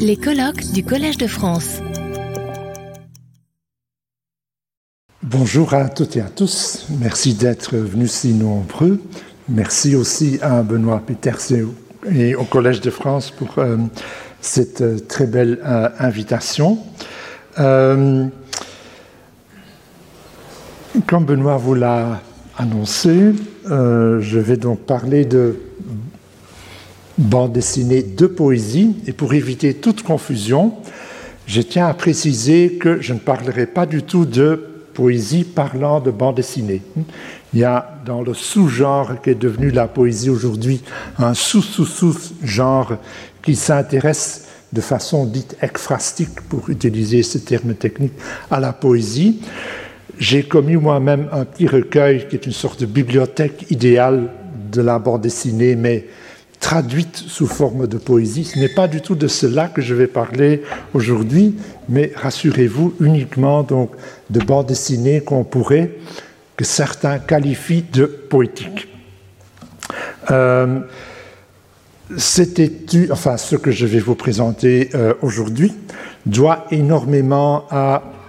Les colloques du Collège de France. Bonjour à toutes et à tous. Merci d'être venus si nombreux. Merci aussi à Benoît Peters et au Collège de France pour euh, cette euh, très belle euh, invitation. comme Benoît vous l'a annoncé, je vais donc parler de bande dessinée de poésie. Et pour éviter toute confusion, je tiens à préciser que je ne parlerai pas du tout de poésie parlant de bande dessinée. Il y a dans le sous-genre qui est devenu la poésie aujourd'hui un sous-sous-sous-genre qui s'intéresse de façon dite ekphrastique, pour utiliser ce terme technique, à la poésie. J'ai commis moi-même un petit recueil qui est une sorte de bibliothèque idéale de la bande dessinée, mais traduite sous forme de poésie. Ce n'est pas du tout de cela que je vais parler aujourd'hui, mais rassurez-vous, uniquement donc de bande dessinée qu'on pourrait, que certains qualifient de poétique. Euh, étude, enfin ce que je vais vous présenter euh, aujourd'hui, doit énormément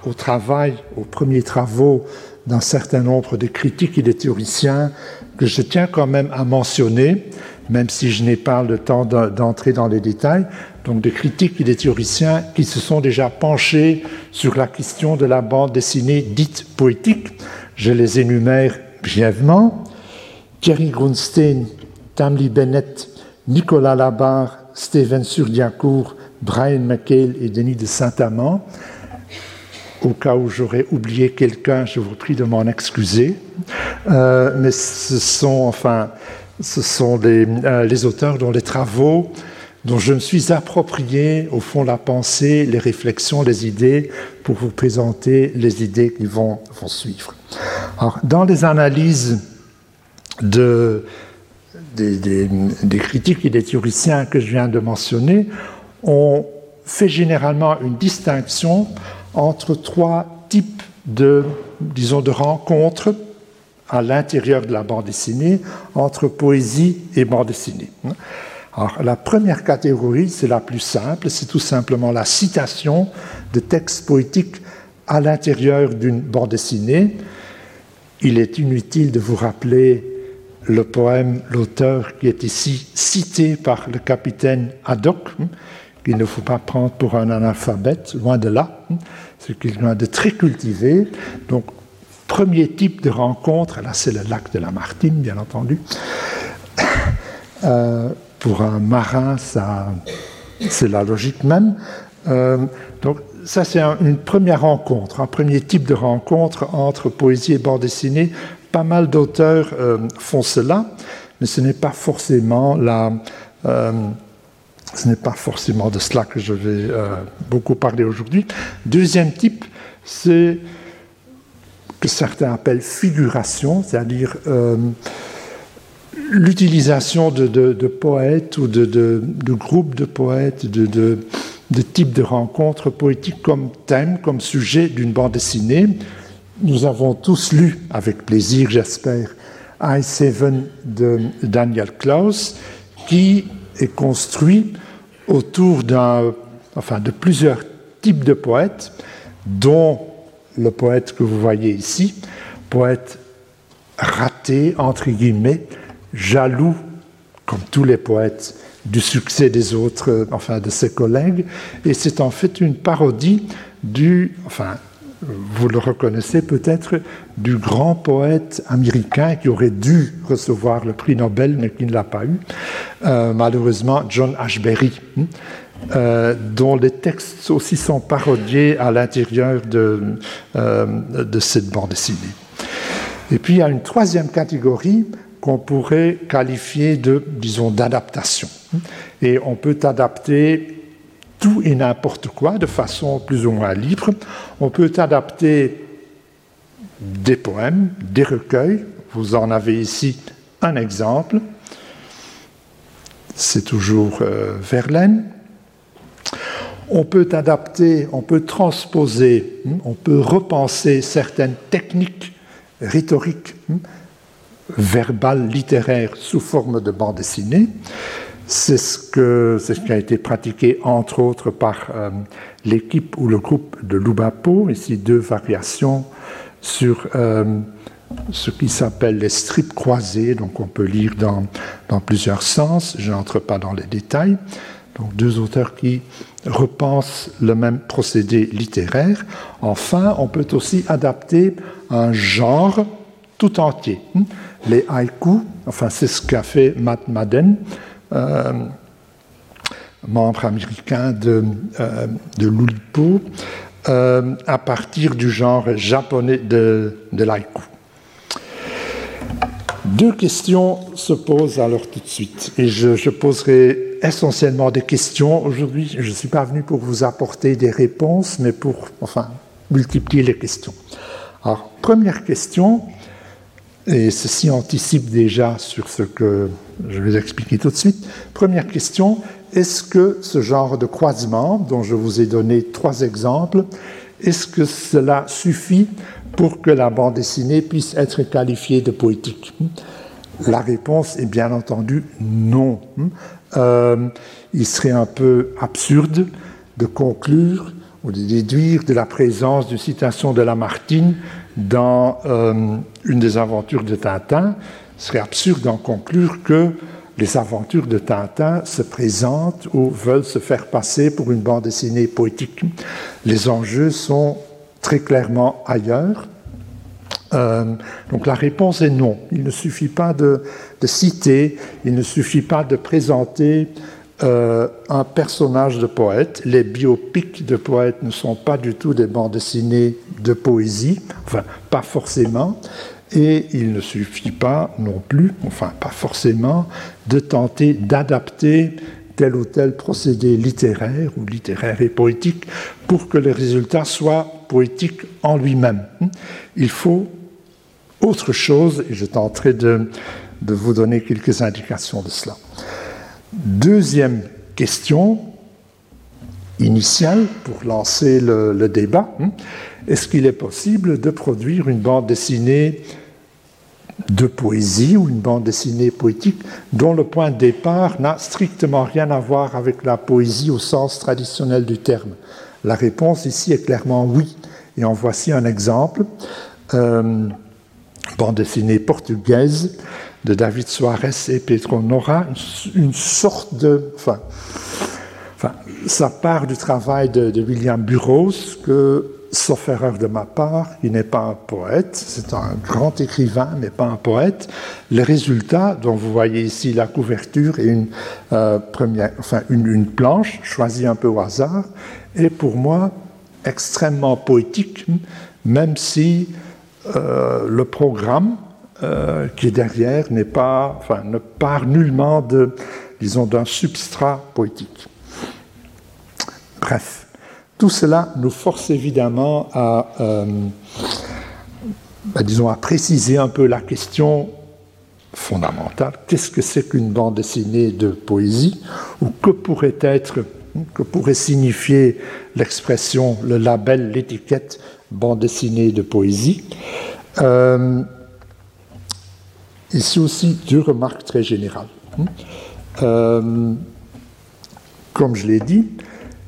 au travail, aux premiers travaux d'un certain nombre de critiques et de théoriciens que je tiens quand même à mentionner, même si je n'ai pas le temps d'entrer dans les détails, donc des critiques et des théoriciens qui se sont déjà penchés sur la question de la bande dessinée dite poétique. Je les énumère brièvement. Thierry Grunstein, Tamli Bennett, Nicolas Labarre, Steven Surdiacourt, Brian McHale et Denis de Saint-Amand. Au cas où j'aurais oublié quelqu'un, je vous prie de m'en excuser. Euh, mais ce sont, enfin, ce sont euh, les, auteurs dont les travaux, dont je me suis approprié, au fond, la pensée, les réflexions, les idées, pour vous présenter les idées qui vont, suivre. Dans les analyses de, des, critiques et des théoriciens que je viens de mentionner, on fait généralement une distinction entre trois types de, de rencontres à l'intérieur de la bande dessinée entre poésie et bande dessinée. Alors, la première catégorie, c'est la plus simple, c'est tout simplement la citation de textes poétiques à l'intérieur d'une bande dessinée. Il est inutile de vous rappeler le poème, l'auteur qui est ici cité par le capitaine Haddock, qu'il ne faut pas prendre pour un analphabète, loin de là, c'est quelqu'un de très cultivé. Donc, premier type de rencontre, là c'est le lac de la Martine, bien entendu. Euh, pour un marin, ça, c'est la logique même. Euh, donc ça c'est une première rencontre, un premier type de rencontre entre poésie et bande dessinée. Pas mal d'auteurs euh, font cela, mais ce n'est pas forcément la, ce n'est pas forcément de cela que je vais beaucoup parler aujourd'hui. Deuxième type, c'est que certains appellent figuration, c'est-à-dire euh, l'utilisation de, poètes ou de, groupes de poètes, de, types de rencontres poétiques comme thème, comme sujet d'une bande dessinée. Nous avons tous lu, avec plaisir j'espère, I Seven de Daniel Klaus, qui est construit autour enfin, de plusieurs types de poètes, dont le poète que vous voyez ici, poète raté, entre guillemets, jaloux, comme tous les poètes, du succès des autres, enfin de ses collègues, et c'est en fait une parodie du, enfin, vous le reconnaissez peut-être, du grand poète américain qui aurait dû recevoir le prix Nobel mais qui ne l'a pas eu, euh, malheureusement John Ashbery. Euh, dont les textes aussi sont parodiés à l'intérieur de, euh, de cette bande dessinée. Et puis il y a une troisième catégorie qu'on pourrait qualifier de, disons, d'adaptation. Et on peut adapter tout et n'importe quoi de façon plus ou moins libre. On peut adapter des poèmes, des recueils. Vous en avez ici un exemple. C'est toujours euh, Verlaine on peut adapter, on peut transposer, hmm, on peut repenser certaines techniques rhétoriques, hmm, verbales, littéraires, sous forme de bande dessinée. C'est ce, qui a été pratiqué entre autres par euh, l'équipe ou le groupe de Lubapo, ici deux variations sur euh, ce qui s'appelle les strips croisés, donc on peut lire dans plusieurs sens, je n'entre pas dans les détails. Donc deux auteurs qui repensent le même procédé littéraire. Enfin, on peut aussi adapter un genre tout entier. Les haïkus, enfin c'est ce qu'a fait Matt Madden, euh, membre américain de, euh, de l'Ulipo, euh, à partir du genre japonais de, de l'haïku. Deux questions se posent alors tout de suite, et je, poserai essentiellement des questions. Aujourd'hui, je ne suis pas venu pour vous apporter des réponses, mais pour, enfin, multiplier les questions. Alors, première question, et ceci anticipe déjà sur ce que je vais expliquer tout de suite. Première question, est-ce que ce genre de croisement, dont je vous ai donné trois exemples, est-ce que cela suffit pour que la bande dessinée puisse être qualifiée de poétique? La réponse est bien entendu non. Euh, il serait un peu absurde de conclure ou de déduire de la présence d'une citation de Lamartine dans euh, une des aventures de Tintin. Ce serait absurde d'en conclure que les aventures de Tintin se présentent ou veulent se faire passer pour une bande dessinée poétique. Les enjeux sont très clairement ailleurs. Euh, donc la réponse est non. Il ne suffit pas de, citer, il ne suffit pas de présenter euh, un personnage de poète. Les biopics de poètes ne sont pas du tout des bandes dessinées de poésie, enfin pas forcément. Et il ne suffit pas non plus, enfin pas forcément, de tenter d'adapter tel ou tel procédé littéraire ou littéraire et poétique pour que le résultat soit poétique en lui-même. Il faut autre chose et je tenterai de, vous donner quelques indications de cela. Deuxième question initiale pour lancer le débat. Est-ce qu'il est possible de produire une bande dessinée de poésie ou une bande dessinée poétique dont le point de départ n'a strictement rien à voir avec la poésie au sens traditionnel du terme? La réponse ici est clairement oui. Et en voici un exemple. Euh, bande dessinée portugaise de David Soares et Pedro Nora, une, sorte de... Enfin, ça part du travail de, de William Burroughs que sauf erreur de ma part, il n'est pas un poète, c'est un grand écrivain, mais pas un poète. Les résultats, dont vous voyez ici la couverture et une, euh, première, enfin une, planche choisie un peu au hasard, est pour moi extrêmement poétique, même si euh, le programme euh, qui est derrière n'est pas, enfin, ne part nullement de, disons, d'un substrat poétique. Bref. Tout cela nous force évidemment à, euh, bah, disons, à préciser un peu la question fondamentale. Qu'est-ce que c'est qu'une bande dessinée de poésie Ou que pourrait être, que pourrait signifier l'expression, le label, l'étiquette bande dessinée de poésie euh, Ici aussi, deux remarques très générales. Euh, comme je l'ai dit,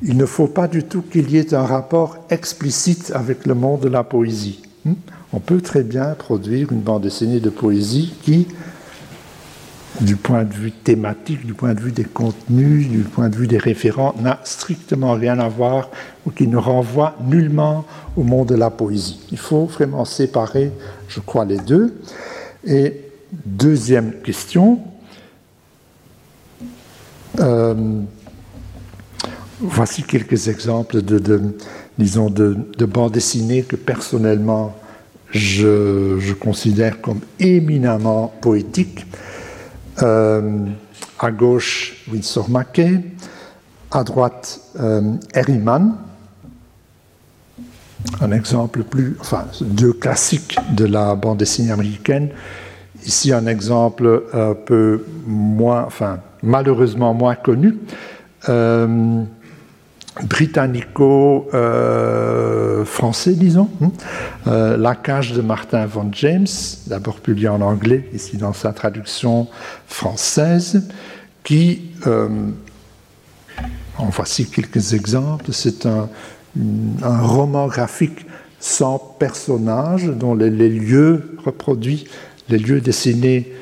il ne faut pas du tout qu'il y ait un rapport explicite avec le monde de la poésie. Hmm? On peut très bien produire une bande dessinée de poésie qui, du point de vue thématique, du point de vue des contenus, du point de vue des référents, n'a strictement rien à voir ou qui ne renvoie nullement au monde de la poésie. Il faut vraiment séparer, je crois, les deux. Et deuxième question. Euh, Voici quelques exemples de, disons, de, bandes dessinées que personnellement je, considère comme éminemment poétiques. Euh, à gauche, Winsor Mackey, à droite, euh, Herriman, un exemple plus, enfin, deux classiques de la bande dessinée américaine. Ici, un exemple un peu moins, malheureusement moins connu. Euh, britannico-français, disons. Hein. Euh, la cage de Martin Van James, d'abord publié en anglais, ici dans sa traduction française, qui, en voici quelques exemples, c'est un, roman graphique sans personnage, dont les, lieux reproduits, les lieux dessinés,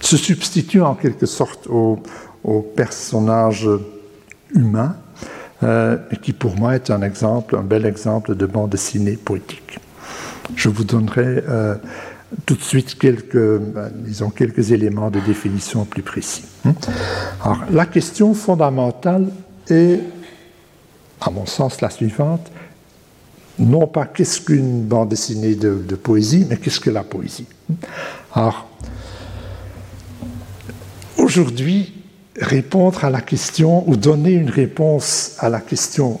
se substituent en quelque sorte aux, personnages humains, et qui pour moi est un exemple, un bel exemple de bande dessinée poétique. Je vous donnerai euh, tout de suite quelques, euh, disons, quelques éléments de définition plus précis. Hein. Alors, la question fondamentale est, à mon sens, la suivante. Non pas qu'est-ce qu'une bande dessinée de, poésie, mais qu'est-ce que la poésie. Alors, aujourd'hui, répondre à la question ou donner une réponse à la question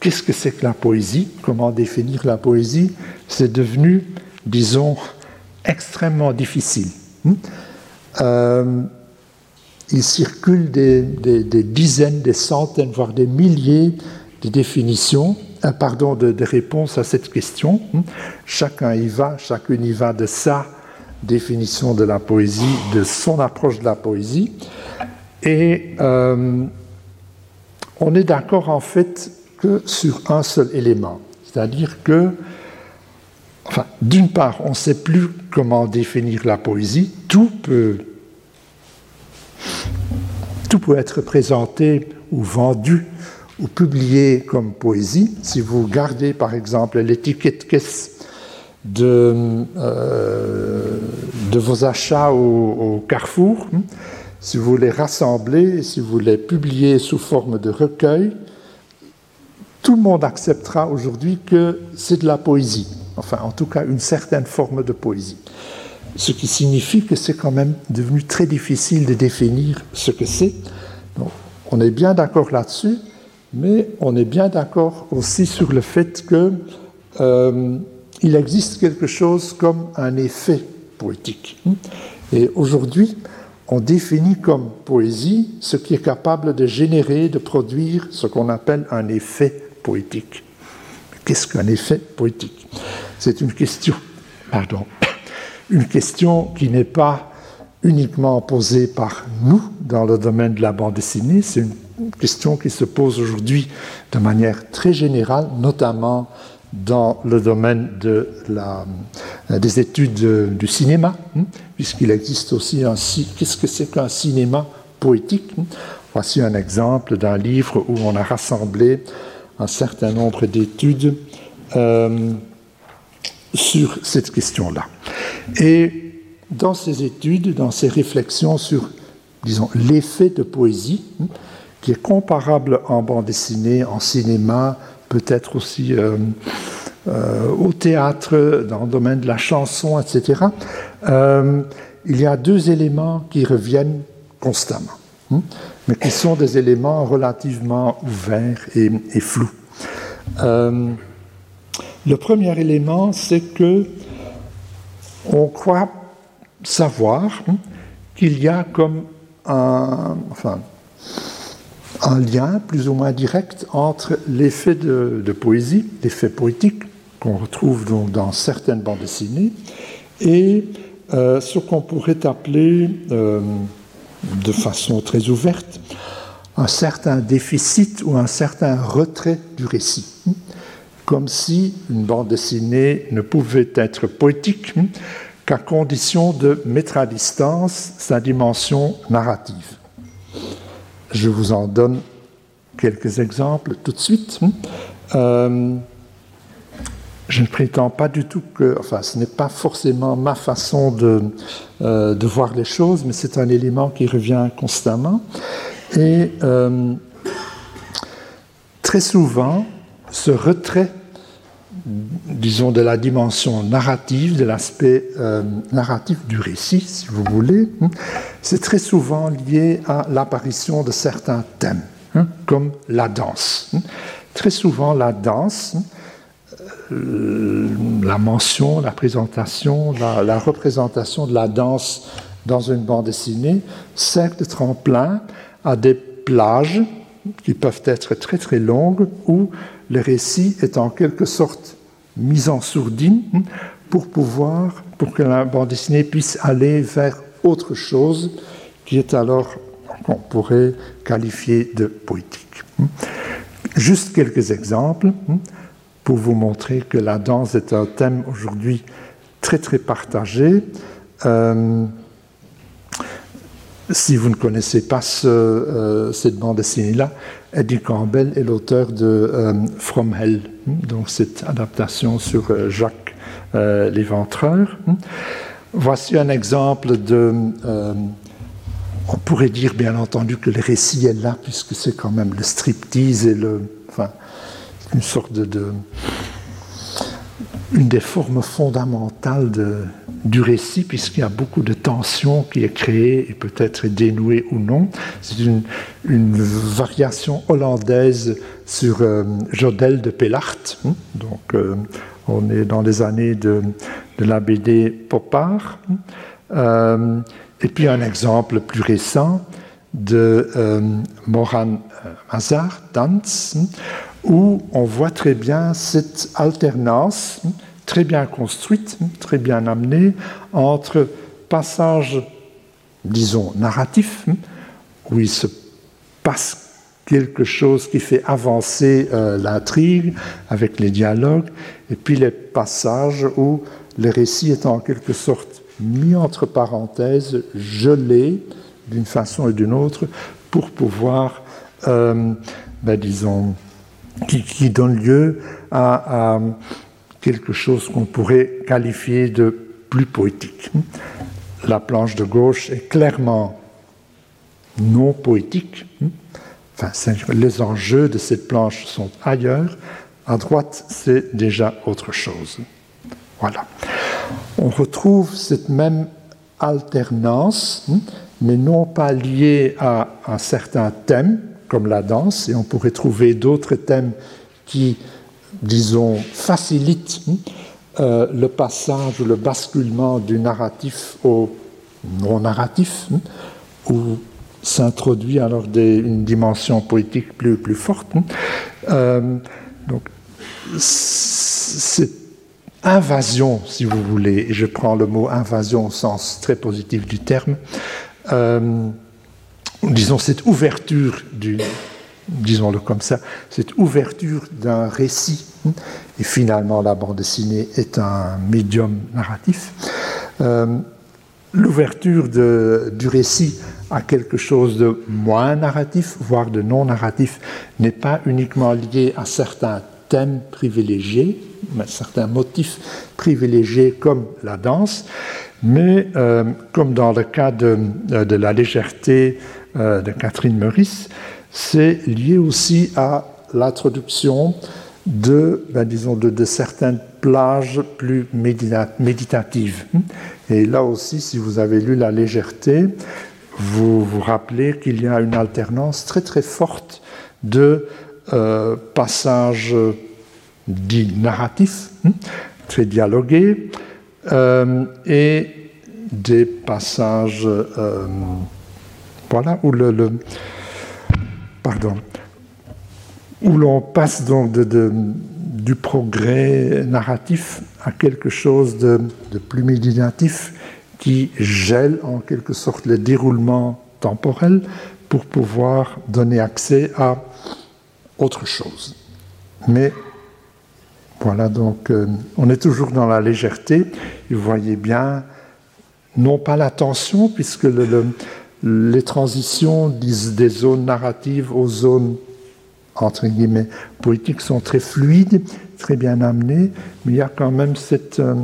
qu'est-ce que c'est que la poésie, comment définir la poésie, c'est devenu, disons, extrêmement difficile. Hmm? Euh, il circule des, dizaines, des centaines, voire des milliers de définitions, euh, pardon, de, réponses à cette question. Hmm? Chacun y va, chacune y va de sa définition de la poésie, de son approche de la poésie. Et euh, on est d'accord en fait que sur un seul élément. C'est-à-dire que, enfin, d'une part, on ne sait plus comment définir la poésie, tout peut, tout peut être présenté ou vendu ou publié comme poésie. Si vous gardez par exemple l'étiquette caisse de, euh, de vos achats au, Carrefour, hein, si vous les rassemblez, si vous les publiez sous forme de recueil, tout le monde acceptera aujourd'hui que c'est de la poésie, enfin en tout cas une certaine forme de poésie. Ce qui signifie que c'est quand même devenu très difficile de définir ce que c'est. on est bien d'accord là-dessus, mais on est bien d'accord aussi sur le fait qu'il euh, existe quelque chose comme un effet poétique. Et aujourd'hui, on définit comme poésie ce qui est capable de générer, de produire ce qu'on appelle un effet poétique. Qu'est-ce qu'un effet poétique? C'est une question, pardon, une question qui n'est pas uniquement posée par nous dans le domaine de la bande dessinée, c'est une question qui se pose aujourd'hui de manière très générale, notamment dans le domaine la, des études du cinéma, hein, puisqu'il existe aussi un... Qu'est-ce que c'est qu'un cinéma poétique Voici un exemple d'un livre où on a rassemblé un certain nombre d'études euh, sur cette question-là. Et dans ces études, dans ces réflexions sur, disons, l'effet de poésie, hein, qui est comparable en bande dessinée, en cinéma, peut-être aussi euh, euh, au théâtre, dans le domaine de la chanson, etc., il y a deux éléments qui reviennent constamment. Hein mais qui sont des éléments relativement ouverts et, flous. Euh, le premier élément, c'est que on croit savoir hein, qu'il y a comme un, un lien plus ou moins direct entre l'effet de, poésie, l'effet poétique qu'on retrouve donc dans certaines bandes dessinées, et euh, ce qu'on pourrait appeler euh, de façon très ouverte un certain déficit ou un certain retrait du récit, comme si une bande dessinée ne pouvait être poétique qu'à condition de mettre à distance sa dimension narrative. Je vous en donne quelques exemples tout de suite. Euh, je ne prétends pas du tout que, enfin, ce n'est pas forcément ma façon de, euh, voir les choses, mais c'est un élément qui revient constamment. Et euh, très souvent, ce retrait, disons, de la dimension narrative, de l'aspect euh, narratif du récit, si vous voulez, hein, c'est très souvent lié à l'apparition de certains thèmes, hein, comme la danse. Hein. Très souvent, la danse euh, la mention, la présentation, la, représentation de la danse dans une bande dessinée sert de tremplin à des plages qui peuvent être très très longues où le récit est en quelque sorte mis en sourdine pour pouvoir, pour que la bande dessinée puisse aller vers autre chose qui est alors qu'on pourrait qualifier de poétique. Juste quelques exemples pour vous montrer que la danse est un thème aujourd'hui très très partagé. Euh, si vous ne connaissez pas euh, cette bande dessinée-là, Eddie Campbell est l'auteur de euh, From Hell, donc cette adaptation sur Jacques l'Éventreur. Voici un exemple de... on pourrait dire bien entendu que le récit est là, puisque c'est quand même le striptease et le... Enfin, une sorte de une des formes fondamentales du récit, puisqu'il y a beaucoup de tension qui est créée et peut-être dénouée ou non. C'est une, variation hollandaise sur euh, Jodel de Pellart. Hein. Donc, euh, on est dans les années de, la BD Popard. Euh, et puis un exemple plus récent de Moran Mazar, Danz, hein, où on voit très bien cette alternance très bien construite, très bien amenée, entre passages, disons, narratifs, où il se passe quelque chose qui fait avancer euh, l'intrigue avec les dialogues, et puis les passages où le récit est en quelque sorte mis entre parenthèses, gelé d'une façon et d'une autre, pour pouvoir, euh, ben, disons, qui, donne lieu à, quelque chose qu'on pourrait qualifier de plus poétique. La planche de gauche est clairement non poétique. Enfin, les enjeux de cette planche sont ailleurs. À droite, c'est déjà autre chose. Voilà. On retrouve cette même alternance, mais non pas liée à un certain thème, comme la danse, et on pourrait trouver d'autres thèmes qui, disons, facilitent euh, le passage ou le basculement du narratif au non-narratif, où s'introduit alors une dimension poétique plus, plus forte. Euh, donc, cette invasion, si vous voulez, et je prends le mot invasion au sens très positif du terme, euh, disons, cette ouverture disons-le comme ça, cette ouverture d'un récit, et finalement la bande dessinée est un médium narratif, euh, l'ouverture du récit à quelque chose de moins narratif, voire de non narratif, n'est pas uniquement liée à certains thèmes privilégiés, certains motifs privilégiés comme la danse, mais euh, comme dans le cas de, de la légèreté euh, de Catherine Meurice, c'est lié aussi à l'introduction de, ben, certaines plages plus méditatives. Et là aussi, si vous avez lu La légèreté, vous vous rappelez qu'il y a une alternance très très forte de euh, passages dits narratifs, hein, très dialogués, euh, et des passages voilà, où le, pardon, où l'on passe donc de, du progrès narratif à quelque chose de, plus méditatif qui gèle en quelque sorte le déroulement temporel pour pouvoir donner accès à autre chose. Mais voilà, donc euh, on est toujours dans la légèreté. vous voyez bien, non pas la tension, puisque le, les transitions des zones narratives aux zones entre guillemets poétiques sont très fluides, très bien amenées, mais il y a quand même cette, euh,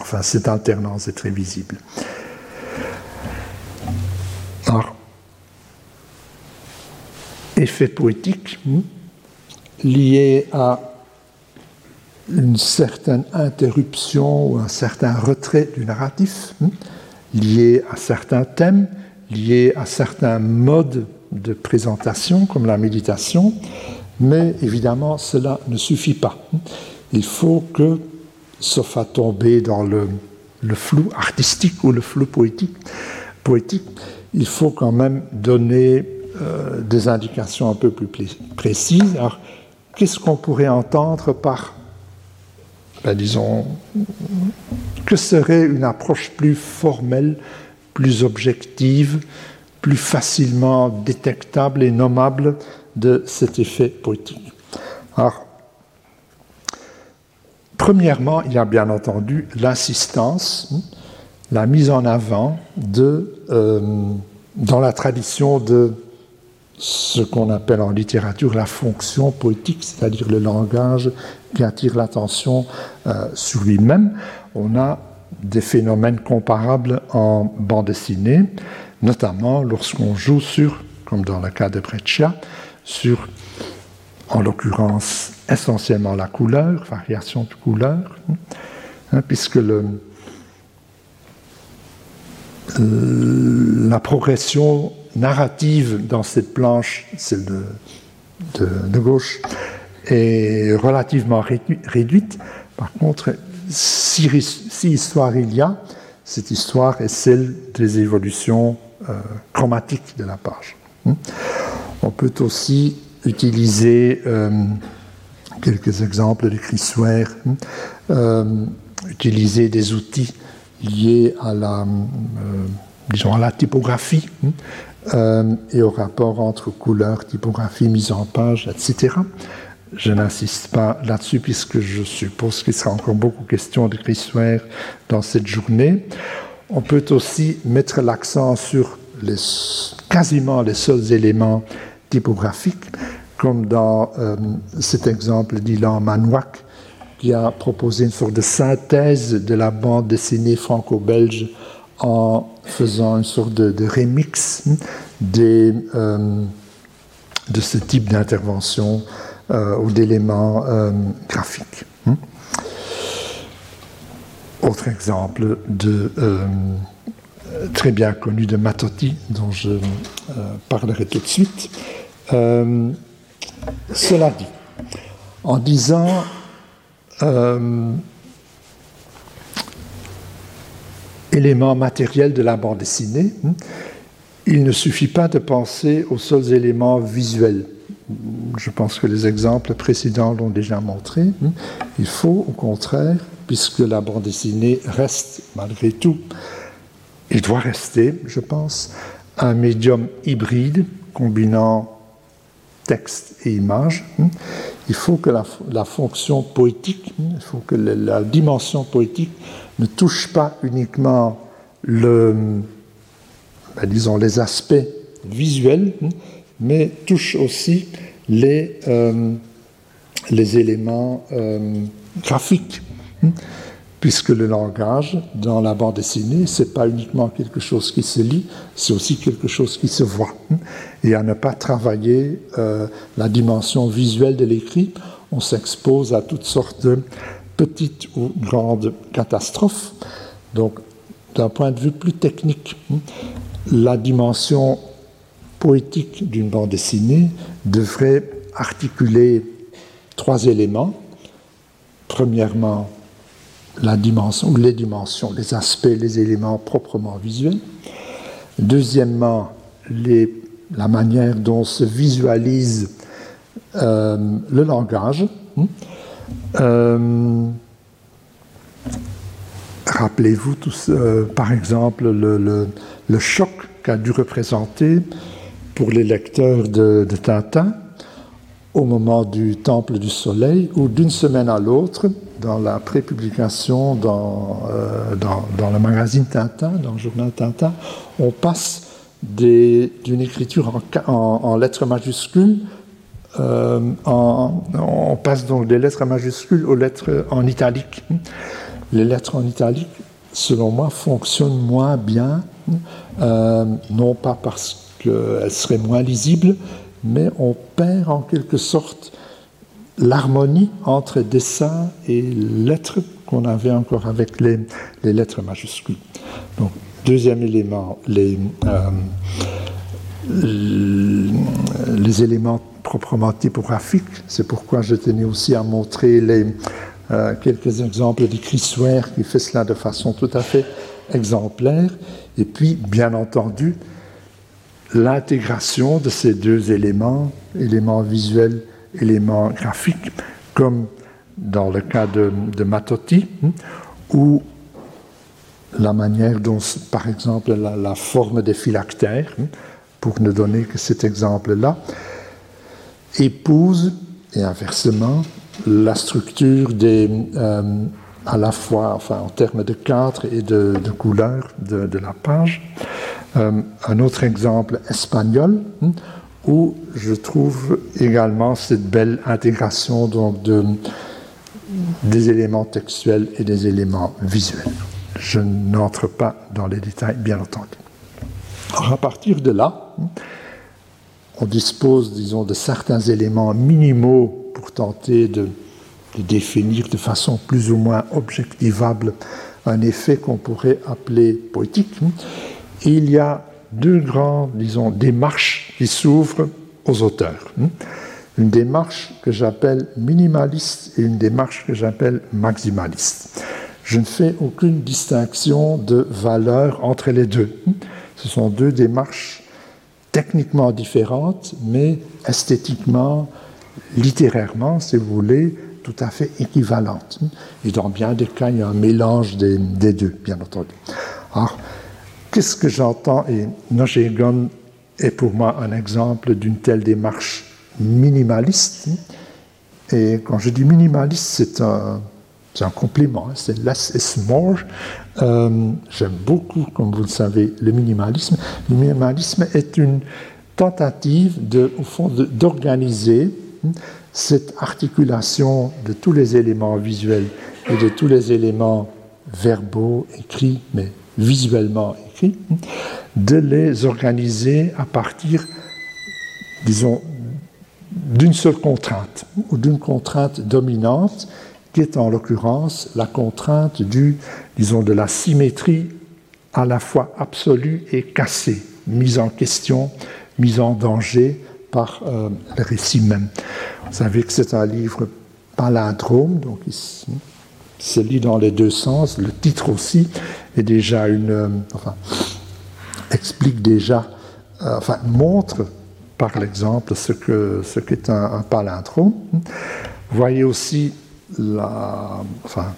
enfin, cette alternance est très visible. Alors, effet poétique hmm, lié à une certaine interruption ou un certain retrait du narratif. Hmm, liées à certains thèmes, liés à certains modes de présentation, comme la méditation, mais évidemment, cela ne suffit pas. Il faut que, sauf à tomber dans le, flou artistique ou le flou poétique, poétique, il faut quand même donner euh, des indications un peu plus précises. Alors, qu'est-ce qu'on pourrait entendre par, ben, disons, que serait une approche plus formelle plus objective, plus facilement détectable et nommable de cet effet poétique. Alors, premièrement, il y a bien entendu l'assistance, la mise en avant de, euh, dans la tradition de ce qu'on appelle en littérature la fonction poétique, c'est-à-dire le langage qui attire l'attention euh, sur lui-même. On a des phénomènes comparables en bande dessinée, notamment lorsqu'on joue sur, comme dans le cas de Breccia, sur, en l'occurrence, essentiellement la couleur, variation de couleur, hein, puisque le, la progression narrative dans cette planche, celle de, gauche, est relativement réduite. Par contre, si, histoire il y a, cette histoire est celle des évolutions euh, chromatiques de la page. On peut aussi utiliser euh, quelques exemples de Chris euh, utiliser des outils liés à la, disons à la typographie hein, et au rapport entre couleur, typographie, mise en page, etc. Je n'insiste pas là-dessus puisque je suppose qu'il sera encore beaucoup question de Ware dans cette journée. On peut aussi mettre l'accent sur quasiment les seuls éléments typographiques, comme dans euh, cet exemple d'Ilan Manouak, qui a proposé une sorte de synthèse de la bande dessinée franco-belge en faisant une sorte de, remix euh, de ce type d'intervention euh, ou d'éléments euh, graphiques. Hmm? Autre exemple très bien connu de Matotti, dont je parlerai tout de suite. cela dit, en disant éléments matériels de la bande dessinée, hmm, il ne suffit pas de penser aux seuls éléments visuels je pense que les exemples précédents l'ont déjà montré, hein. il faut au contraire, puisque la bande dessinée reste malgré tout, il doit rester, je pense, un médium hybride combinant texte et image. Hein. Il faut que la, fonction poétique, hein, il faut que la, dimension poétique ne touche pas uniquement le, ben, les aspects visuels, mais touche aussi les, euh, éléments euh, graphiques. Hein, puisque le langage, dans la bande dessinée, ce n'est pas uniquement quelque chose qui se lit, c'est aussi quelque chose qui se voit. Hein. Et à ne pas travailler euh, la dimension visuelle de l'écrit, on s'expose à toutes sortes de petites ou grandes catastrophes. Donc, d'un point de vue plus technique, la dimension poétique d'une bande dessinée devrait articuler trois éléments. Premièrement, la dimension, les dimensions, les aspects, les éléments proprement visuels. Deuxièmement, la manière dont se visualise euh, le langage. Euh, rappelez-vous euh, par exemple, le, choc qu'a dû représenter pour les lecteurs de, Tintin au moment du Temple du Soleil, ou d'une semaine à l'autre, dans la prépublication dans, euh, dans, le magazine Tintin, dans le journal Tintin, on passe d'une écriture en, lettres majuscules, euh, on passe donc des lettres majuscules aux lettres en italique. Les lettres en italique, selon moi, fonctionnent moins bien, euh, non pas parce elle serait moins lisible, mais on perd en quelque sorte l'harmonie entre dessin et lettres qu'on avait encore avec les, lettres majuscules. Donc, deuxième élément, les, euh, les éléments proprement typographiques. C'est pourquoi je tenais aussi à montrer les, euh, quelques exemples de Chris Ware qui fait cela de façon tout à fait exemplaire. Et puis, bien entendu, l'intégration de ces deux éléments, éléments visuels, éléments graphiques, comme dans le cas de, Matotti, hein, où la manière dont, par exemple, la, forme des phylactères, pour ne donner que cet exemple-là, épouse, et inversement, la structure des, euh, à la fois enfin, en termes de cadre et de, couleur de, la page. Euh, un autre exemple espagnol, hein, où je trouve également cette belle intégration donc, de, des éléments textuels et des éléments visuels. Je n'entre pas dans les détails, bien entendu. À partir de là, on dispose, disons, de certains éléments minimaux pour tenter de, définir de façon plus ou moins objectivable un effet qu'on pourrait appeler poétique. il y a deux grandes, disons, démarches qui s'ouvrent aux auteurs. Une démarche que j'appelle minimaliste et une démarche que j'appelle maximaliste. Je ne fais aucune distinction de valeur entre les deux. Ce sont deux démarches techniquement différentes, mais esthétiquement, littérairement, si vous voulez, tout à fait équivalentes. Et dans bien des cas, il y a un mélange des, deux, bien entendu. Alors, qu'est-ce que j'entends? Et Nojegon est pour moi un exemple d'une telle démarche minimaliste. Et quand je dis minimaliste, c'est un, c'est un compliment, hein. c'est less is more. Euh, j'aime beaucoup, comme vous le savez, le minimalisme. Le minimalisme est une tentative, au fond, d'organiser hein, cette articulation de tous les éléments visuels et de tous les éléments verbaux, écrits, mais visuellement écrits, hein, de les organiser à partir, disons, d'une seule contrainte ou d'une contrainte dominante qui est en l'occurrence la contrainte du, disons, de la symétrie à la fois absolue et cassée, mise en question, mise en danger par euh, le récit même. Vous savez que c'est un livre palindrome, donc il se lit dans les deux sens. Le titre aussi est déjà une, euh, enfin, explique déjà, euh, enfin, montre par l'exemple ce que ce qu'est un, un palindrome. Voyez aussi la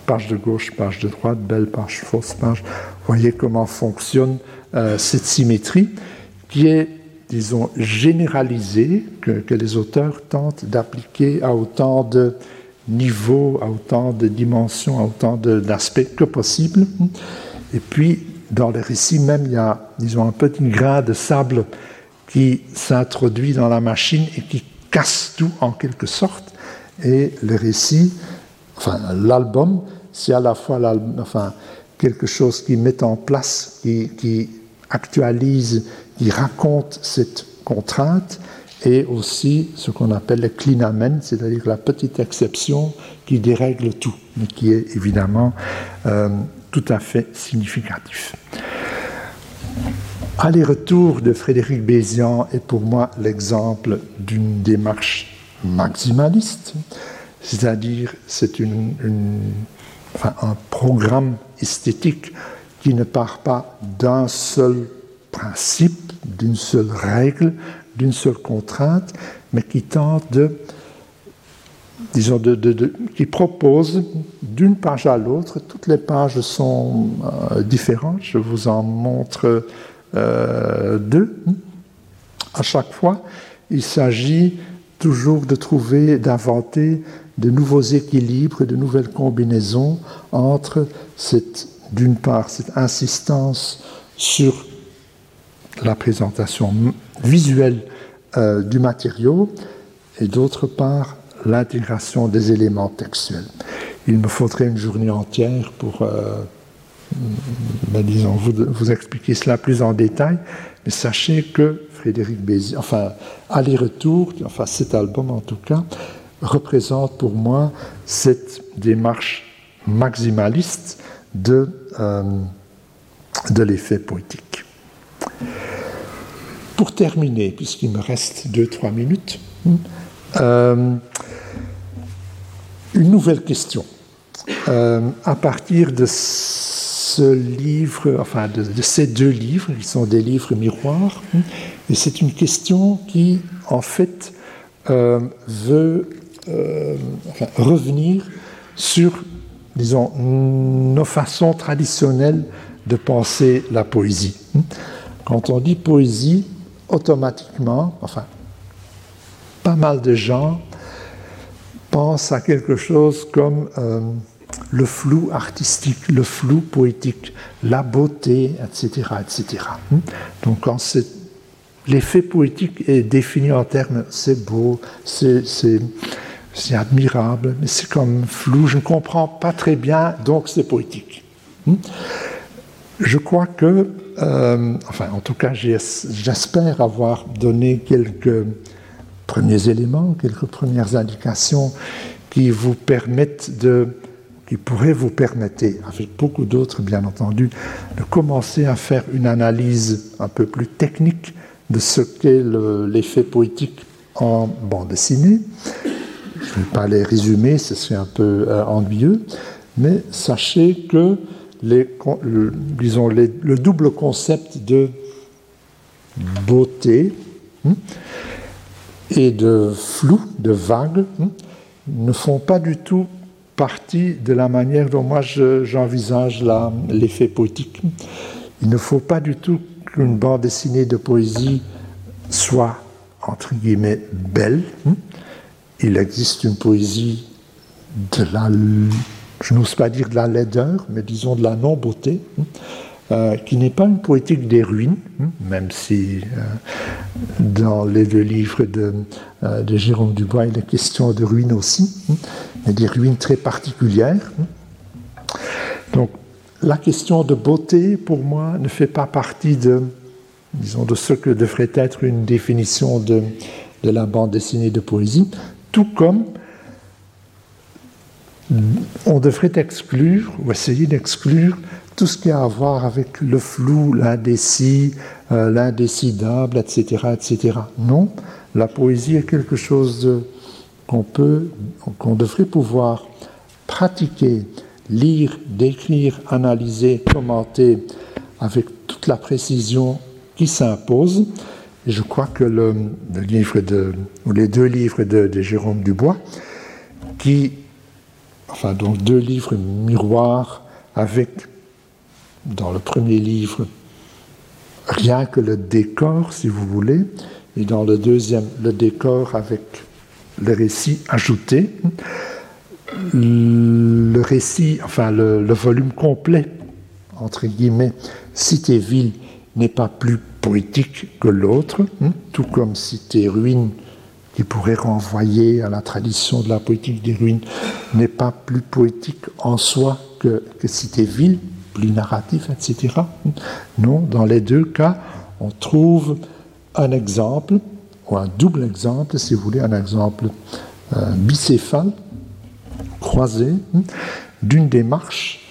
page de gauche, page de droite, belle page, fausse page. Voyez comment fonctionne euh, cette symétrie qui est, disons, généralisée, que, les auteurs tentent d'appliquer à autant de niveaux, à autant de dimensions, à autant d'aspects que possible. Et puis, dans le récit même, il y a, disons, un petit grain de sable qui s'introduit dans la machine et qui casse tout en quelque sorte. Et le récit l'album, c'est à la fois quelque chose qui met en place, qui, actualise, qui raconte cette contrainte, et aussi ce qu'on appelle le clinamen, c'est-à-dire la petite exception qui dérègle tout, mais qui est évidemment euh, tout à fait significatif. Aller-retour de Frédéric Bézian est pour moi l'exemple d'une démarche maximaliste, c'est-à-dire c'est un programme esthétique qui ne part pas d'un seul principe, d'une seule règle, d'une seule contrainte, mais qui tente de, disons, de, qui propose d'une page à l'autre, toutes les pages sont euh, différentes, je vous en montre euh, deux. À chaque fois, il s'agit toujours de trouver, d'inventer de nouveaux équilibres, de nouvelles combinaisons entre d'une part, cette insistance sur la présentation visuelle euh, du matériau et d'autre part l'intégration des éléments textuels. Il me faudrait une journée entière pour, euh, ben, disons, vous, expliquer cela plus en détail, mais sachez que Frédéric Béziers, enfin, aller-retour, enfin cet album en tout cas, représente pour moi cette démarche maximaliste de, euh, de l'effet poétique. Pour terminer, puisqu'il me reste 2-3 minutes, euh, une nouvelle question. Euh, à partir de ce livre, enfin de, de, ces deux livres, qui sont des livres miroirs, et c'est une question qui, en fait, veut euh, revenir sur, disons, nos façons traditionnelles de penser la poésie. Quand on dit poésie, automatiquement, enfin, pas mal de gens pensent à quelque chose comme euh, le flou artistique, le flou poétique, la beauté, etc. etc. Donc quand l'effet poétique est défini en termes c'est beau, c'est admirable, mais c'est comme flou, je ne comprends pas très bien, donc c'est poétique. Je crois que, euh, enfin en tout cas j'espère avoir donné quelques premiers éléments, quelques premières indications qui vous permettent de qui pourrait vous permettre, avec beaucoup d'autres bien entendu, de commencer à faire une analyse un peu plus technique de ce qu'est l'effet poétique en bande dessinée. Pas les résumer, ce serait un peu euh, ennuyeux, mais sachez que les, le, disons, le double concept de beauté hein, et de flou, de vague, hein, ne font pas du tout partie de la manière dont moi j'envisage l'effet poétique. Il ne faut pas du tout qu'une bande dessinée de poésie soit, entre guillemets, belle. Il existe une poésie de la, je n'ose pas dire de la laideur, mais disons de la non-beauté. Euh, qui n'est pas une poétique des ruines, hein, même si euh, dans les deux livres de, euh, de, Jérôme Dubois, il est question de ruines aussi, hein, mais des ruines très particulières. Hein. Donc, la question de beauté, pour moi, ne fait pas partie de, disons, de ce que devrait être une définition de la bande dessinée de poésie, tout comme on devrait exclure ou essayer d'exclure tout ce qui a à voir avec le flou, l'indécis, euh, l'indécidable, etc., etc. Non, la poésie est quelque chose qu'on peut, qu'on devrait pouvoir pratiquer, lire, décrire, analyser, commenter avec toute la précision qui s'impose. Je crois que le, livre de, ou les deux livres de, de Jérôme Dubois, qui, enfin donc deux livres miroirs avec dans le premier livre rien que le décor, si vous voulez, et dans le deuxième, le décor avec le récit ajouté. Le récit, enfin le, volume complet, entre guillemets, Cité-Ville n'est pas plus poétique que l'autre, hein, tout comme Cité-Ruine, qui pourrait renvoyer à la tradition de la poétique des ruines, n'est pas plus poétique en soi que, que Cité-Ville, plus narratif, etc. Non, dans les deux cas, on trouve un exemple, ou un double exemple, si vous voulez, un exemple euh, bicéphale, croisé, d'une démarche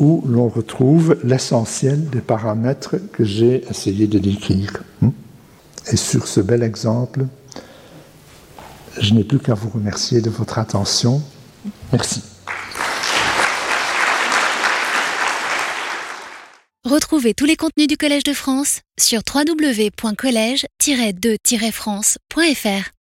où l'on retrouve l'essentiel des paramètres que j'ai essayé de décrire. Et sur ce bel exemple, je n'ai plus qu'à vous remercier de votre attention. Merci. Retrouvez tous les contenus du Collège de France sur www.colège-2-france.fr.